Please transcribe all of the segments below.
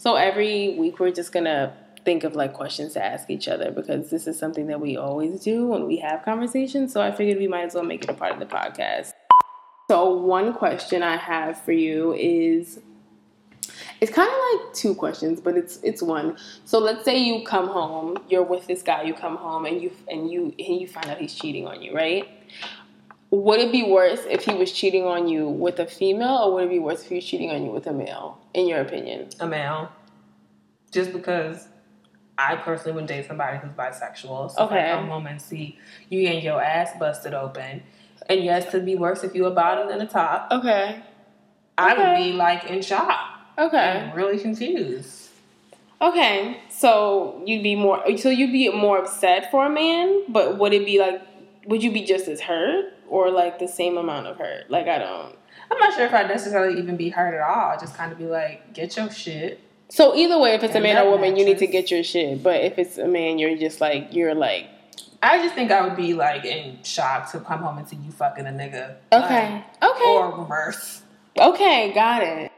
So every week we're just gonna think of like questions to ask each other because this is something that we always do when we have conversations. So I figured we might as well make it a part of the podcast. So one question I have for you is it's kind of like two questions, but it's it's one. So let's say you come home, you're with this guy, you come home and you and you and you find out he's cheating on you, right? Would it be worse if he was cheating on you with a female, or would it be worse if he was cheating on you with a male? In your opinion, a male. Just because I personally wouldn't date somebody who's bisexual. So okay. I come home and see you getting your ass busted open, and yes, it'd be worse if you were bottom than the top. Okay. I okay. would be like in shock. Okay. really confused. Okay, so you'd be more, so you'd be more upset for a man, but would it be like, would you be just as hurt or like the same amount of hurt? Like I don't. I'm not sure if I'd necessarily even be hurt at all. I'd just kind of be like, get your shit. So either way, if it's a man or woman, you need to get your shit. But if it's a man, you're just like you're like. I just think I would be like in shock to come home and see you fucking a nigga. Okay. Like, okay. Or reverse. Okay, got it.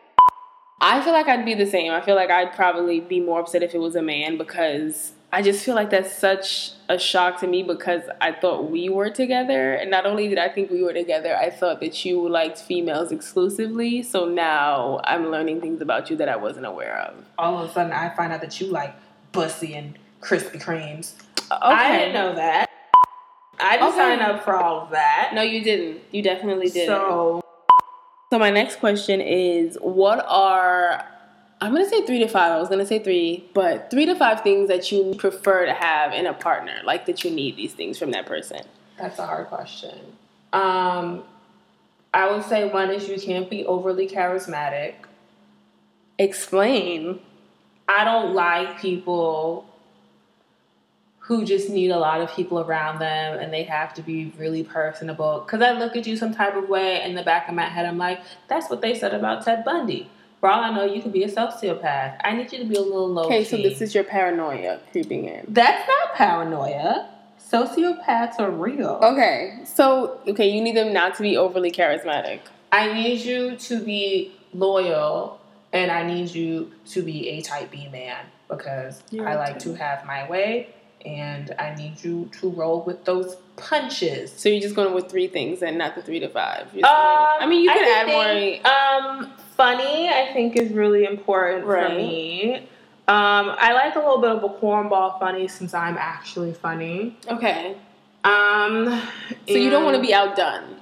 I feel like I'd be the same. I feel like I'd probably be more upset if it was a man because I just feel like that's such a shock to me because I thought we were together. And not only did I think we were together, I thought that you liked females exclusively. So now I'm learning things about you that I wasn't aware of. All of a sudden, I find out that you like bussy and Krispy Kremes. Okay. I didn't know that. I didn't okay. sign up for all of that. No, you didn't. You definitely didn't. So so my next question is what are I'm gonna say three to five. I was gonna say three, but three to five things that you prefer to have in a partner, like that you need these things from that person. That's a hard question. Um, I would say one is you can't be overly charismatic. Explain. I don't like people who just need a lot of people around them and they have to be really personable. Because I look at you some type of way in the back of my head, I'm like, that's what they said about Ted Bundy. For all I know, you could be a sociopath. I need you to be a little low. Okay, so this is your paranoia creeping in. That's not paranoia. Sociopaths are real. Okay, so okay, you need them not to be overly charismatic. I need you to be loyal, and I need you to be a type B man because You're I like to have my way and I need you to roll with those punches. So you're just going with three things and not the three to five. Um, I mean, you can add think, more. Um, funny, I think, is really important right. for me. Um, I like a little bit of a cornball funny since I'm actually funny. Okay. Um, so you don't want to be outdone.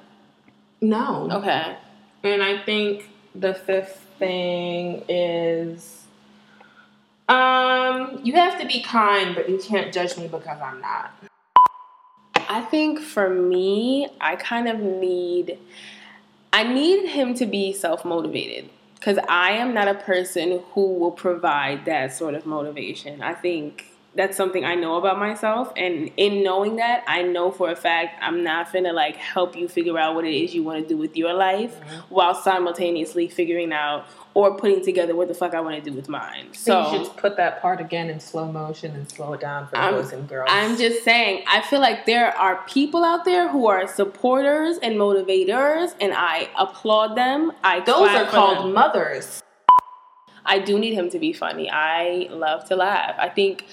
No. Okay. And I think the fifth thing is um, you have to be kind, but you can't judge me because I'm not. I think for me, I kind of need I need him to be self-motivated cuz I am not a person who will provide that sort of motivation. I think that's something I know about myself. And in knowing that, I know for a fact I'm not gonna like help you figure out what it is you want to do with your life mm-hmm. while simultaneously figuring out or putting together what the fuck I want to do with mine. So, so you should put that part again in slow motion and slow it down for I'm, boys and girls. I'm just saying, I feel like there are people out there who are supporters and motivators, and I applaud them. I those are called them. mothers. I do need him to be funny. I love to laugh. I think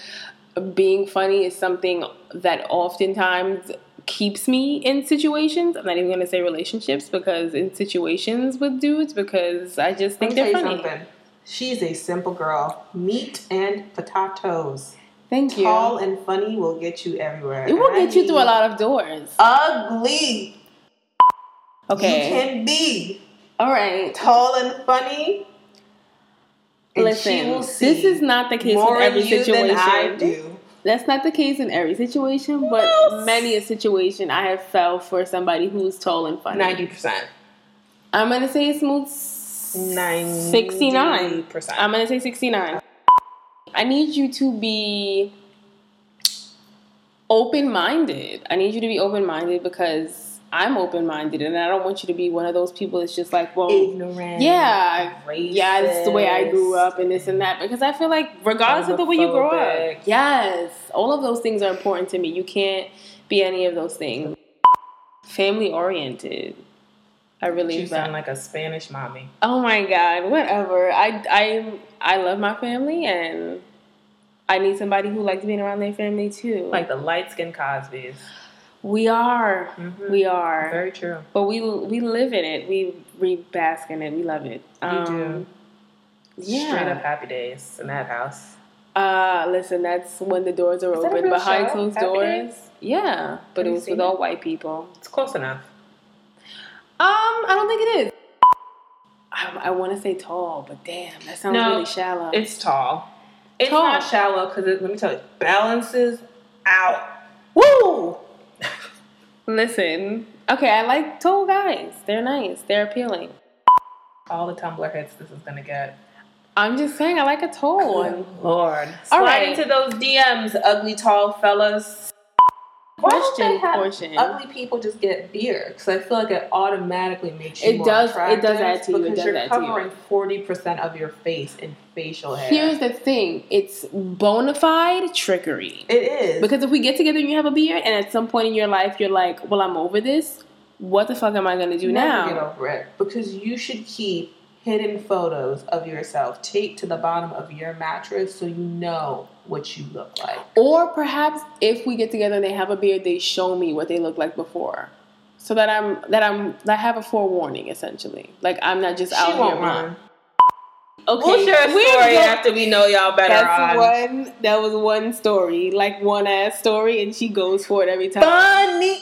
being funny is something that oftentimes keeps me in situations. I'm not even going to say relationships because in situations with dudes because I just think they're funny. Something. She's a simple girl. Meat and potatoes. Thank you. Tall and funny will get you everywhere. It will get you through a lot of doors. Ugly. Okay. You can be. All right. Tall and funny. And Listen, this is not the case in every situation. That's not the case in every situation, but yes. many a situation I have fell for somebody who's tall and funny. Ninety percent. I'm gonna say smooth. Sixty-nine percent. I'm gonna say sixty-nine. I need you to be open-minded. I need you to be open-minded because I'm open minded, and I don't want you to be one of those people that's just like, well, ignorant, yeah, racist, yeah, this is the way I grew up, and this and that. Because I feel like, regardless of the way you grow up, yes, all of those things are important to me. You can't be any of those things. Family oriented. I really You sound like a Spanish mommy. Oh my god, whatever. I I I love my family and I need somebody who likes being around their family too. Like the light skinned Cosby's. We are, Mhm. we are, Very true. but we we live in it. We we bask in it. We love it. You do. Yeah. Straight up happy days in that house. Uh listen, that's when the doors are open behind show? closed Happy doors. Days? Yeah, but Have it was with it? all white people. It's close enough. Um, I don't think it is. I, I want to say tall, but damn, that sounds No, really shallow. It's tall. It's Tall. not shallow because let me tell you, balances out. Woo! Listen, okay, I like tall guys. They're nice. They're appealing. All the Tumblr hits this is gonna get. I'm just saying, I like a tall one. Lord. All Slide right. into those DMs, ugly tall fellas. Question portion. ugly people just get beer? Because I feel like it automatically makes you It does- it does add to you, it Because you're covering forty percent of your face in facial hair. Here's the thing: it's bona fide trickery. it is Because if we get together and you have a beard, and at some point in your life you're like, "Well, I'm over this. What the fuck am I gonna do Never now?" get over it because you should keep hidden photos of yourself taped to the bottom of your mattress so you know what you look like. Or perhaps if we get together and they have a beard, they show me what they look like before, so that I'm that I'm that I have a forewarning essentially. Like I'm not just out she won't here. run. Okay, We'll share a we're story go- after we know y'all better That's on. one. That was one story, like one ass story, and she goes for it every time. Funny.